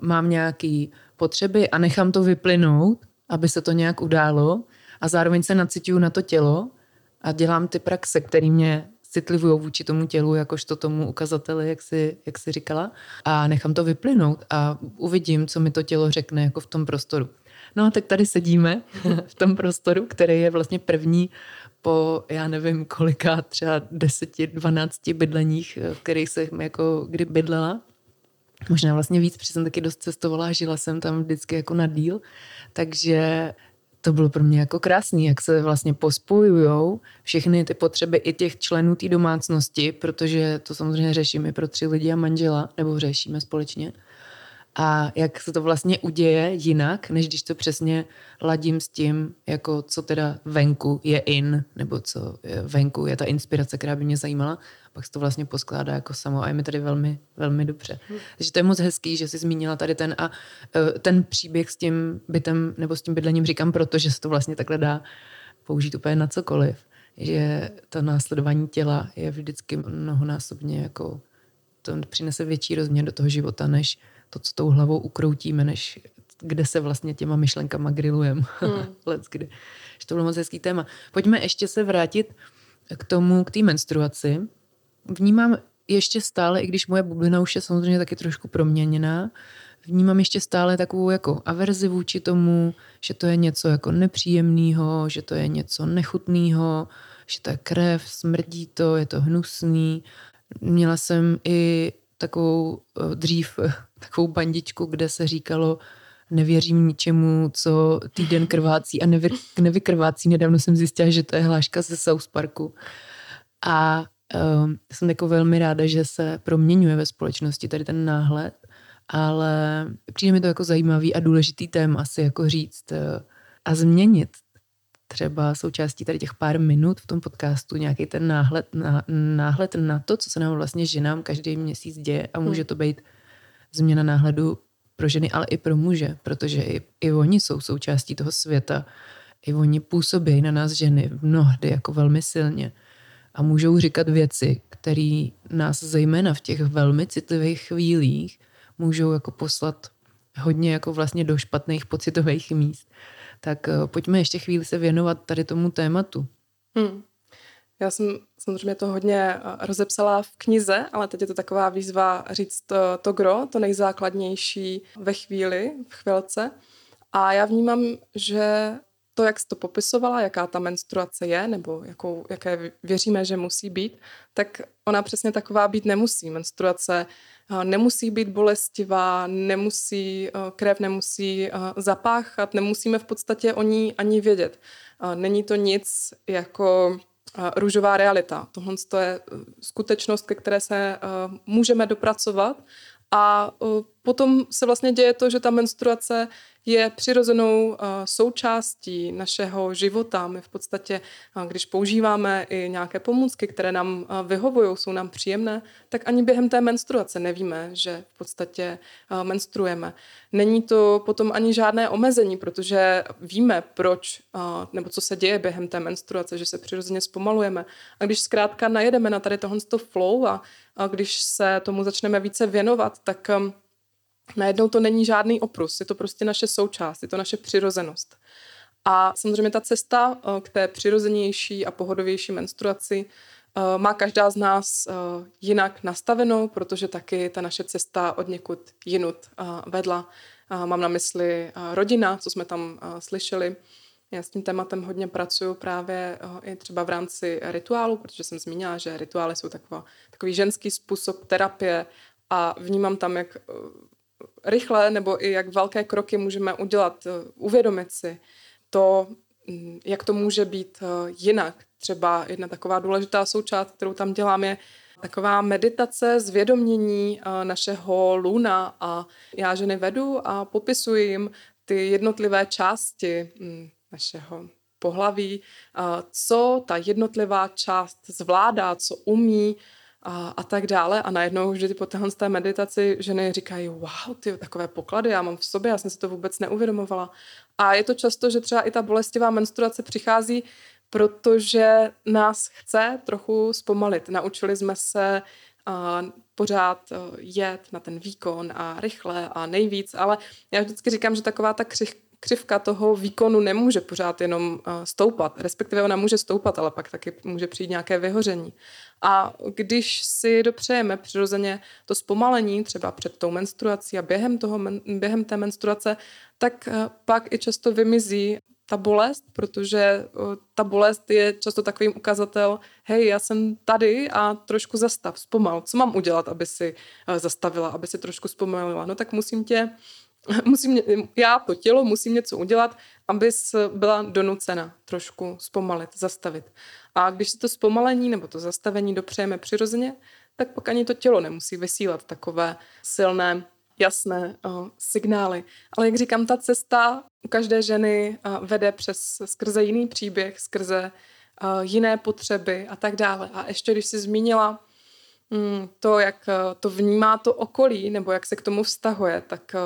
mám nějaký potřeby a nechám to vyplynout, aby se to nějak událo a zároveň se nacituju na to tělo a dělám ty praxe, které mě citlivují vůči tomu tělu, jakožto tomu ukazateli, jak si, jak si říkala, a nechám to vyplynout a uvidím, co mi to tělo řekne jako v tom prostoru. No a tak tady sedíme v tom prostoru, který je vlastně první po, já nevím, kolika, třeba deseti, dvanácti bydleních, v kterých jsem jako kdy bydlela možná vlastně víc, protože jsem taky dost cestovala a žila jsem tam vždycky jako na díl, takže to bylo pro mě jako krásný, jak se vlastně pospojujou všechny ty potřeby i těch členů té domácnosti, protože to samozřejmě řešíme pro tři lidi a manžela, nebo řešíme společně a jak se to vlastně uděje jinak, než když to přesně ladím s tím, jako co teda venku je in, nebo co je venku je ta inspirace, která by mě zajímala, pak se to vlastně poskládá jako samo a je mi tady velmi, velmi dobře. Hmm. Takže to je moc hezký, že jsi zmínila tady ten a e, ten příběh s tím bytem nebo s tím bydlením říkám proto, že se to vlastně takhle dá použít úplně na cokoliv. Že to následování těla je vždycky mnohonásobně jako to přinese větší rozměr do toho života, než to, co tou hlavou ukroutíme, než kde se vlastně těma myšlenkama grillujeme. Hmm. Let's kdy. Že to bylo moc hezký téma. Pojďme ještě se vrátit k tomu, k té menstruaci. Vnímám ještě stále, i když moje bublina už je samozřejmě taky trošku proměněná, vnímám ještě stále takovou jako averzi vůči tomu, že to je něco jako nepříjemného, že to je něco nechutného, že to je krev, smrdí to, je to hnusný. Měla jsem i takovou eh, dřív takovou bandičku, kde se říkalo, nevěřím ničemu, co týden krvácí a nevy, nevykrvácí. Nedávno jsem zjistila, že to je hláška ze South Parku. A um, jsem jako velmi ráda, že se proměňuje ve společnosti tady ten náhled, ale přijde mi to jako zajímavý a důležitý téma asi jako říct uh, a změnit třeba součástí tady těch pár minut v tom podcastu nějaký ten náhled na, náhled na to, co se nám vlastně ženám každý měsíc děje a může hmm. to být změna náhledu pro ženy, ale i pro muže, protože i, i oni jsou součástí toho světa. I oni působí na nás ženy mnohdy jako velmi silně a můžou říkat věci, které nás zejména v těch velmi citlivých chvílích můžou jako poslat hodně jako vlastně do špatných pocitových míst. Tak uh, pojďme ještě chvíli se věnovat tady tomu tématu. Hmm. Já jsem samozřejmě to hodně eh, rozepsala v knize, ale teď je to taková výzva říct to, to gro, to nejzákladnější ve chvíli, v chvilce. A já vnímám, že to, jak jsi to popisovala, jaká ta menstruace je, nebo jakou, jaké věříme, že musí být, tak ona přesně taková být nemusí. Menstruace eh, nemusí být bolestivá, nemusí, eh, krev nemusí zapáchat, nemusíme v podstatě o ní ani vědět. Není to nic jako růžová realita. Tohle je eh, skutečnost, ke které se eh, můžeme dopracovat a eh, potom se vlastně děje to, že ta menstruace je přirozenou eh, součástí našeho života. My v podstatě, eh, když používáme i nějaké pomůcky, které nám eh, vyhovují, jsou nám příjemné, tak ani během té menstruace nevíme, že v podstatě menstruujeme. Není to potom ani žádné omezení, protože víme, proč nebo co se děje během té menstruace, že se přirozeně zpomalujeme. A když zkrátka najedeme na tady tohle flow a, a když se tomu začneme více věnovat, tak najednou to není žádný oprus, je to prostě naše součást, je to naše přirozenost. A samozřejmě ta cesta eh, k té přirozenější a pohodovější menstruaci eh, má každá z nás eh, jinak nastavenou, protože taky ta naše cesta od někud jinut vedla. Mám na mysli rodina, co jsme tam slyšeli. Já s tím tématem hodně pracuju právě i třeba v rámci rituálu, protože jsem zmínila, že rituály jsou taková, takový ženský způsob terapie a vnímám tam, jak rychle nebo i jak velké kroky můžeme udělat, eh, uvědomit si to, mm, jak to může být eh, jinak. Třeba jedna taková důležitá součást, kterou tam dělám, je taková meditace, zvědomění eh, našeho luna a já ženy vedu a popisuji jim ty jednotlivé části mm, našeho pohlaví, co ta jednotlivá část zvládá, co umí, a, a tak dále. A najednou vždy po téhle té meditaci ženy říkají, wow, ty takové poklady já mám v sobě, já jsem si to vůbec neuvědomovala. A je to často, že třeba i ta bolestivá menstruace přichází, protože nás chce trochu zpomalit. Naučili jsme se uh, pořád uh, jet na ten výkon a rychle a nejvíc, ale já vždycky říkám, že taková ta křih, křivka toho výkonu nemůže pořád jenom stoupat, respektive ona může stoupat, ale pak taky může přijít nějaké vyhoření. A když si dopřejeme přirozeně to zpomalení, třeba před tou menstruací a během, toho, během té menstruace, tak pak i často vymizí ta bolest, protože ta bolest je často takovým ukazatel, hej, já jsem tady a trošku zastav, zpomal. Co mám udělat, aby si zastavila, aby si trošku zpomalila? No tak musím tě musím, já, to tělo, musím něco udělat, abys byla donucena trošku zpomalit, zastavit. A když si to zpomalení nebo to zastavení dopřejeme přirozeně, tak pak ani to tělo nemusí vysílat takové silné, jasné uh, signály. Ale jak říkám, ta cesta u každé ženy vede přes skrze jiný příběh, skrze uh, jiné potřeby a tak dále. A ještě když si zmínila um, to, jak to vnímá to okolí, nebo jak se k tomu vztahuje, tak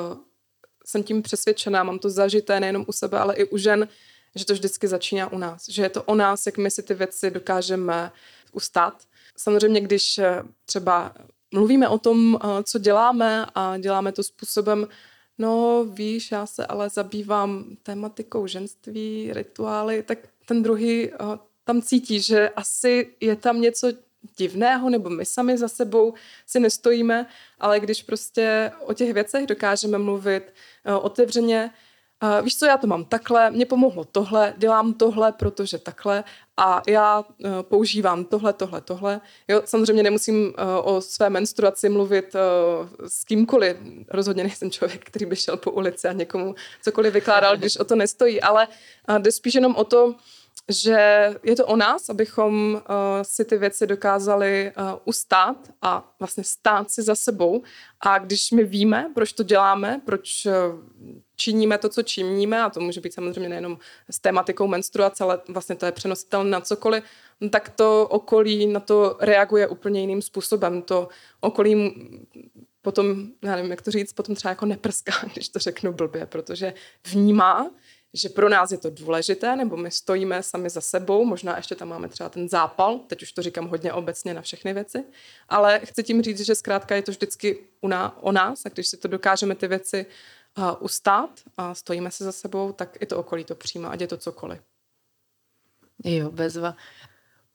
jsem tím přesvědčená, mám to zažité nejenom u sebe, ale i u žen, že to vždycky začíná u nás. Že je to o nás, jak my si ty věci dokážeme ustát. Samozřejmě, když eh, třeba mluvíme o tom, eh, co děláme a děláme to způsobem, no víš, já se ale zabývám tématikou ženství, rituály, tak ten druhý eh, tam cítí, že asi je tam něco divného, nebo my sami za sebou si nestojíme, ale když prostě o těch věcech dokážeme mluvit uh, otevřeně uh, víš co, já to mám takhle, mě pomohlo tohle, dělám tohle, protože takhle a já uh, používám tohle, tohle, tohle. Jo, samozřejmě nemusím o své menstruaci mluvit s kýmkoliv. Rozhodně nejsem člověk, který by šel po ulici a někomu cokoliv vykládal, když o to nestojí, ale jde spíš jenom o to, že je to o nás, abychom uh, si ty věci dokázali uh, ustát a vlastně stát si za sebou. A když my víme, proč to děláme, proč uh, činíme to, co činíme, a to může být samozřejmě nejenom s tématikou menstruace, ale vlastně to je přenositelné na cokoliv, no tak to okolí na to reaguje úplně jiným způsobem. To okolí potom, já nevím, jak to říct, potom třeba jako neprská, když to řeknu blbě, protože vnímá, že pro nás je to důležité, nebo my stojíme sami za sebou, možná ještě tam máme třeba ten zápal, teď už to říkám hodně obecně na všechny věci, ale chci tím říct, že zkrátka je to vždycky o nás a když si to dokážeme ty věci ustát a stojíme se za sebou, tak i to okolí to přijímá, ať je to cokoliv. Jo, bezva.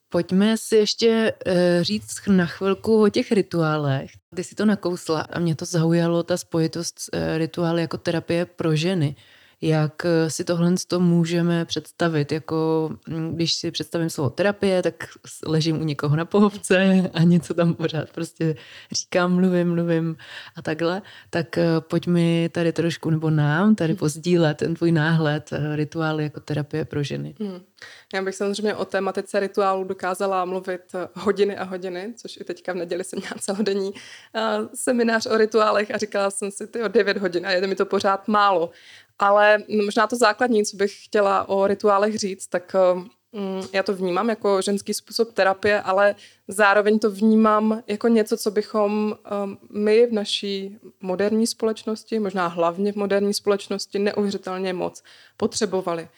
Pojďme si ještě uh, říct na chvilku o těch rituálech. Ty si to nakousla a mě to zaujalo, ta spojitost uh, rituály jako terapie pro ženy jak eh, si tohle to můžeme představit. Jako, mm, když si představím slovo terapie, tak ležím u někoho na pohovce a něco tam pořád prostě říkám, mluvím, mluvím a takhle. Tak eh, pojď mi tady trošku, nebo nám tady pozdílet ten tvůj náhled eh, rituály jako terapie pro ženy. Hmm. Já bych samozřejmě o tématice rituálu dokázala mluvit hodiny a hodiny, což i teďka v neděli jsem měla celodenní seminář o rituálech a říkala jsem si ty o 9 hodin a je mi to pořád málo. Ale možná to základní, co bych chtěla o rituálech říct, tak mm, já to vnímám jako ženský způsob terapie, ale zároveň to vnímám jako něco, co bychom um, my v naší moderní společnosti, možná hlavně v moderní společnosti, neuvěřitelně moc potřebovali.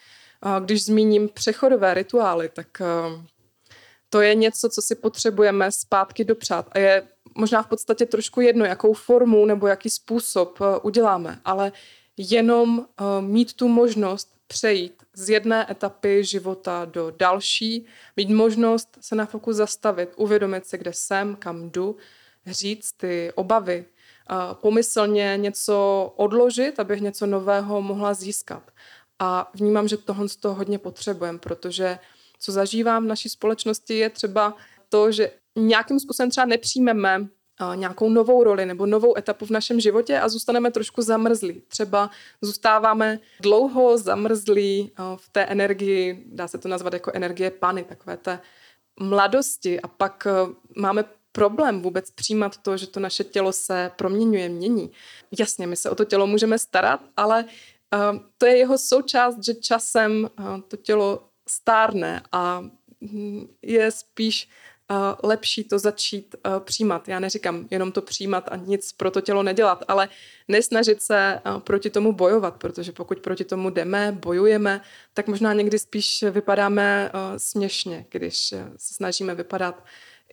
Když zmíním přechodové rituály, tak um, to je něco, co si potřebujeme zpátky dopřát a je možná v podstatě trošku jedno, jakou formu nebo jaký způsob uh, uděláme, ale jenom uh, mít tu možnost přejít z jedné etapy života do další, mít možnost se na chvilku zastavit, uvědomit se, kde jsem, kam jdu, říct ty obavy, uh, pomyslně něco odložit, abych něco nového mohla získat. A vnímám, že tohle z toho hodně potřebujeme, protože co zažívám v naší společnosti je třeba to, že nějakým způsobem třeba nepřijmeme nějakou novou roli nebo novou etapu v našem životě a zůstaneme trošku zamrzlí. Třeba zůstáváme dlouho zamrzlí v té energii, dá se to nazvat jako energie pany, takové té mladosti a pak máme problém vůbec přijímat to, že to naše tělo se proměňuje, mění. Jasně, my se o to tělo můžeme starat, ale to je jeho součást, že časem to tělo stárne a hm, je spíš lepší to začít uh, přijímat. Já neříkám jenom to přijímat a nic pro to tělo nedělat, ale nesnažit se uh, proti tomu bojovat, protože pokud proti tomu jdeme, bojujeme, tak možná někdy spíš vypadáme uh, směšně, když se snažíme vypadat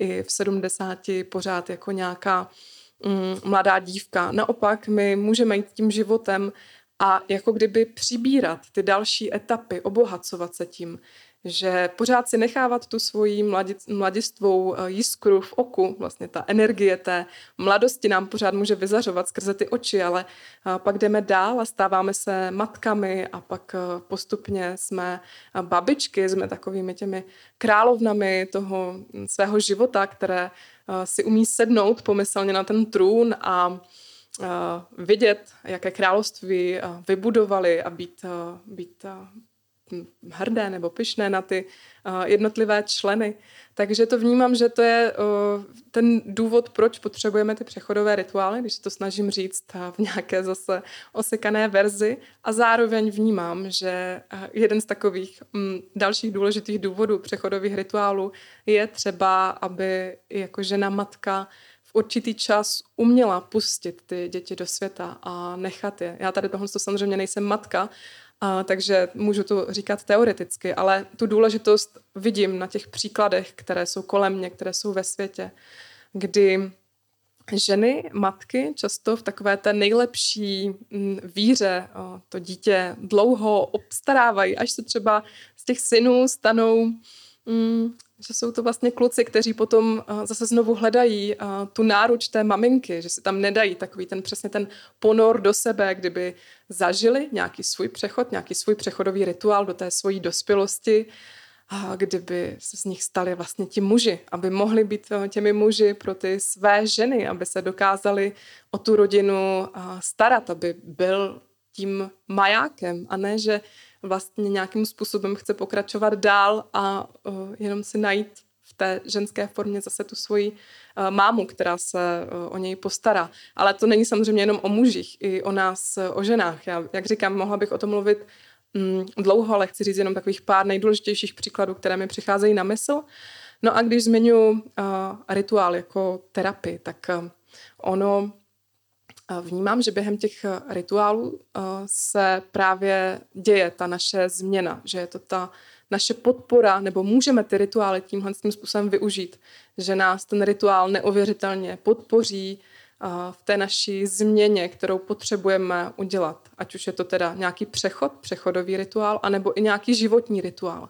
i v 70 pořád jako nějaká um, mladá dívka. Naopak, my můžeme jít tím životem a jako kdyby přibírat ty další etapy, obohacovat se tím že pořád si nechávat tu svoji mladistvou eh, jiskru v oku, vlastně ta energie té mladosti nám pořád může vyzařovat skrze ty oči, ale eh, pak jdeme dál a stáváme se matkami a pak eh, postupně jsme babičky, jsme takovými těmi královnami toho hm, svého života, které si umí sednout pomyslně na ten trůn a vidět, jaké království vybudovali a být, být hrdé nebo pyšné na ty uh, jednotlivé členy. Takže to vnímám, že to je uh, ten důvod, proč potřebujeme ty přechodové rituály, když to snažím říct uh, v nějaké zase osekané verzi. A zároveň vnímám, že jeden z takových um, dalších důležitých důvodů přechodových rituálů je třeba, aby jako žena matka v určitý čas uměla pustit ty děti do světa a nechat je. Já tady tohle to samozřejmě nejsem matka, a, takže můžu to říkat teoreticky, ale tu důležitost vidím na těch příkladech, které jsou kolem mě, které jsou ve světě, kdy ženy, matky často v takové té nejlepší mm, víře to dítě dlouho obstarávají, až se třeba z těch synů stanou mm, že jsou to vlastně kluci, kteří potom zase znovu hledají tu náruč té maminky, že si tam nedají takový ten přesně ten ponor do sebe, kdyby zažili nějaký svůj přechod, nějaký svůj přechodový rituál do té svojí dospělosti, a kdyby se z nich stali vlastně ti muži, aby mohli být těmi muži pro ty své ženy, aby se dokázali o tu rodinu starat, aby byl tím majákem a ne, že vlastně nějakým způsobem chce pokračovat dál a uh, jenom si najít v té ženské formě zase tu svoji uh, mámu, která se uh, o něj postará. Ale to není samozřejmě jenom o mužích, i o nás, o ženách. Já, jak říkám, mohla bych o tom mluvit um, dlouho, ale chci říct jenom takových pár nejdůležitějších příkladů, které mi přicházejí na mysl. No a když zmiňu uh, rituál jako terapii, tak uh, ono Vnímám, že během těch eh, rituálů eh, se právě děje ta naše změna, že je to ta naše podpora, nebo můžeme ty rituály tímhle tím způsobem využít, že nás ten rituál neuvěřitelně podpoří eh, v té naší změně, kterou potřebujeme udělat. Ať už je to teda nějaký přechod, přechodový rituál, anebo i nějaký životní rituál,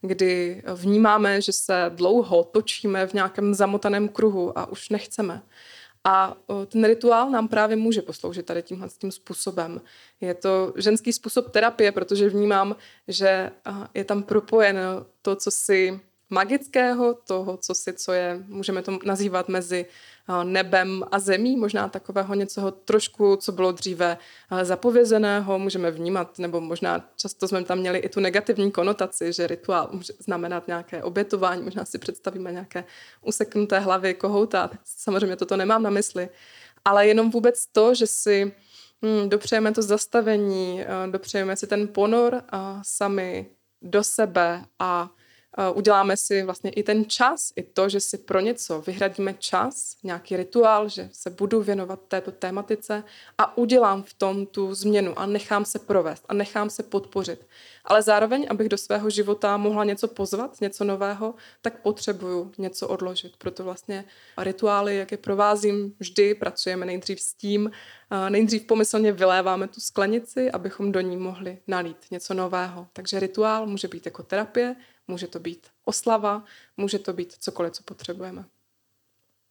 kdy vnímáme, že se dlouho točíme v nějakém zamotaném kruhu a už nechceme. A ten rituál nám právě může posloužit tady tímhle tím způsobem. Je to ženský způsob terapie, protože vnímám, že je tam propojeno to, co si magického, toho, co si, co je, můžeme to nazývat mezi nebem a zemí, možná takového něco trošku, co bylo dříve zapovězeného, můžeme vnímat, nebo možná často jsme tam měli i tu negativní konotaci, že rituál může znamenat nějaké obětování, možná si představíme nějaké useknuté hlavy kohouta, samozřejmě toto nemám na mysli, ale jenom vůbec to, že si hmm, dopřejeme to zastavení, dopřejeme si ten ponor a sami do sebe a uděláme si vlastně i ten čas, i to, že si pro něco vyhradíme čas, nějaký rituál, že se budu věnovat této tématice a udělám v tom tu změnu a nechám se provést a nechám se podpořit. Ale zároveň, abych do svého života mohla něco pozvat, něco nového, tak potřebuju něco odložit. Proto vlastně rituály, jak je provázím, vždy pracujeme nejdřív s tím, nejdřív pomyslně vyléváme tu sklenici, abychom do ní mohli nalít něco nového. Takže rituál může být jako terapie, Může to být oslava, může to být cokoliv, co potřebujeme.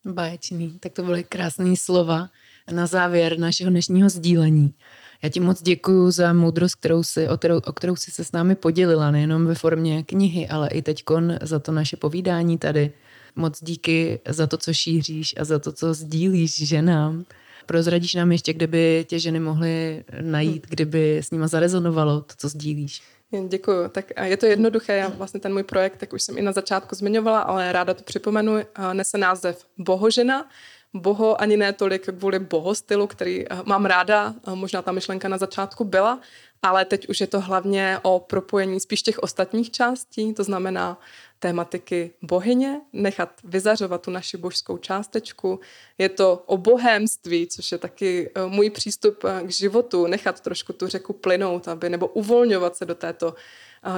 Báječný, tak to byly krásné slova na závěr našeho dnešního sdílení. Já ti moc děkuji za moudrost, kterou si, o, kterou, o kterou jsi se s námi podělila, nejenom ve formě knihy, ale i teď za to naše povídání tady. Moc díky za to, co šíříš a za to, co sdílíš ženám. Prozradíš nám ještě, kde by tě ženy mohly najít, kdyby s nima zarezonovalo to, co sdílíš. Děkuji. Tak je to jednoduché. Já vlastně ten můj projekt, tak už jsem i na začátku zmiňovala, ale ráda to připomenu, nese název Bohožena. Boho ani ne tolik kvůli bohostylu, který mám ráda, možná ta myšlenka na začátku byla, ale teď už je to hlavně o propojení spíš těch ostatních částí, to znamená tématiky bohyně, nechat vyzařovat tu naši božskou částečku. Je to o bohémství, což je taky eh, můj přístup eh, k životu, nechat trošku tu řeku plynout, aby, nebo uvolňovat se do této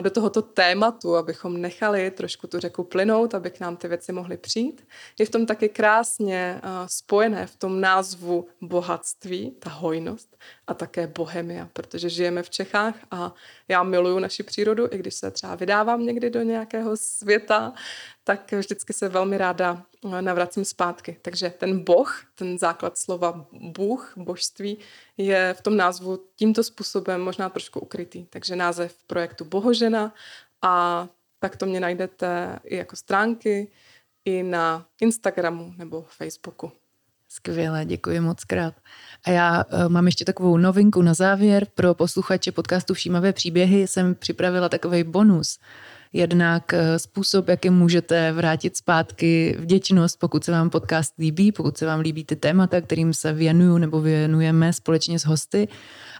do tohoto tématu, abychom nechali trošku tu řeku plynout, aby k nám ty věci mohly přijít. Je v tom taky krásně spojené v tom názvu bohatství, ta hojnost a také bohemia, protože žijeme v Čechách a já miluju naši přírodu, i když se třeba vydávám někdy do nějakého světa, tak vždycky se velmi ráda eh, navracím zpátky. Takže ten boh, ten základ slova bůh, božství, je v tom názvu tímto způsobem možná trošku ukrytý. Takže název projektu Bohožena a tak to mě najdete i jako stránky, i na Instagramu nebo Facebooku. Skvěle, děkuji moc krát. A já uh, mám ještě takovou novinku na závěr. Pro posluchače podcastu Všímavé příběhy jsem připravila takový bonus. Jednak eh, způsob, jakým můžete vrátit zpátky vděčnost, pokud se vám podcast líbí, pokud se vám líbí ty témata, kterým se věnuju nebo věnujeme společně s hosty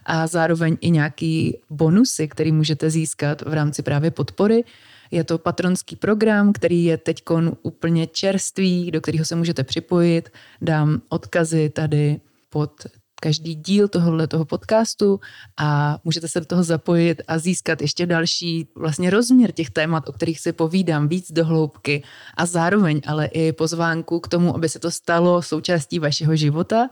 a zároveň i nějaký bonusy, který můžete získat v rámci právě podpory. Je to patronský program, který je teď úplně čerstvý, do kterého se můžete připojit. Dám odkazy tady pod každý díl tohohle toho podcastu a můžete se do toho zapojit a získat ještě další vlastně rozměr těch témat, o kterých si povídám víc do hloubky a zároveň ale i pozvánku k tomu, aby se to stalo součástí vašeho života.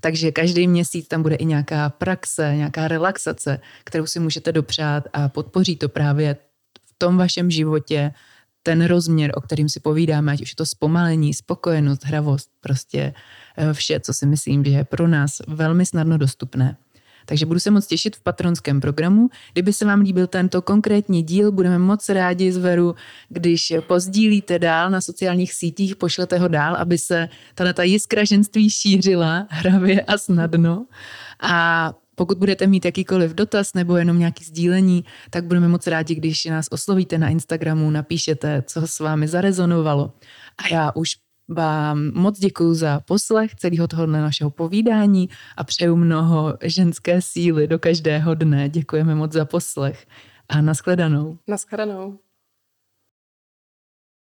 Takže každý měsíc tam bude i nějaká praxe, nějaká relaxace, kterou si můžete dopřát a podpoří to právě v tom vašem životě ten rozměr, o kterým si povídáme, ať už je to zpomalení, spokojenost, hravost, prostě eh, vše, co si myslím, že je pro nás velmi snadno dostupné. Takže budu se moc těšit v patronském programu. Kdyby se vám líbil tento konkrétní díl, budeme moc rádi z Veru, když pozdílíte dál na sociálních sítích, pošlete ho dál, aby se ta jiskra ženství šířila hravě a snadno. A pokud budete mít jakýkoliv dotaz nebo jenom nějaký sdílení, tak budeme moc rádi, když nás oslovíte na Instagramu, napíšete, co s vámi zarezonovalo. A já už vám moc děkuji za poslech celého tohohle našeho povídání a přeju mnoho ženské síly do každého dne. Děkujeme moc za poslech a nashledanou. Nashledanou.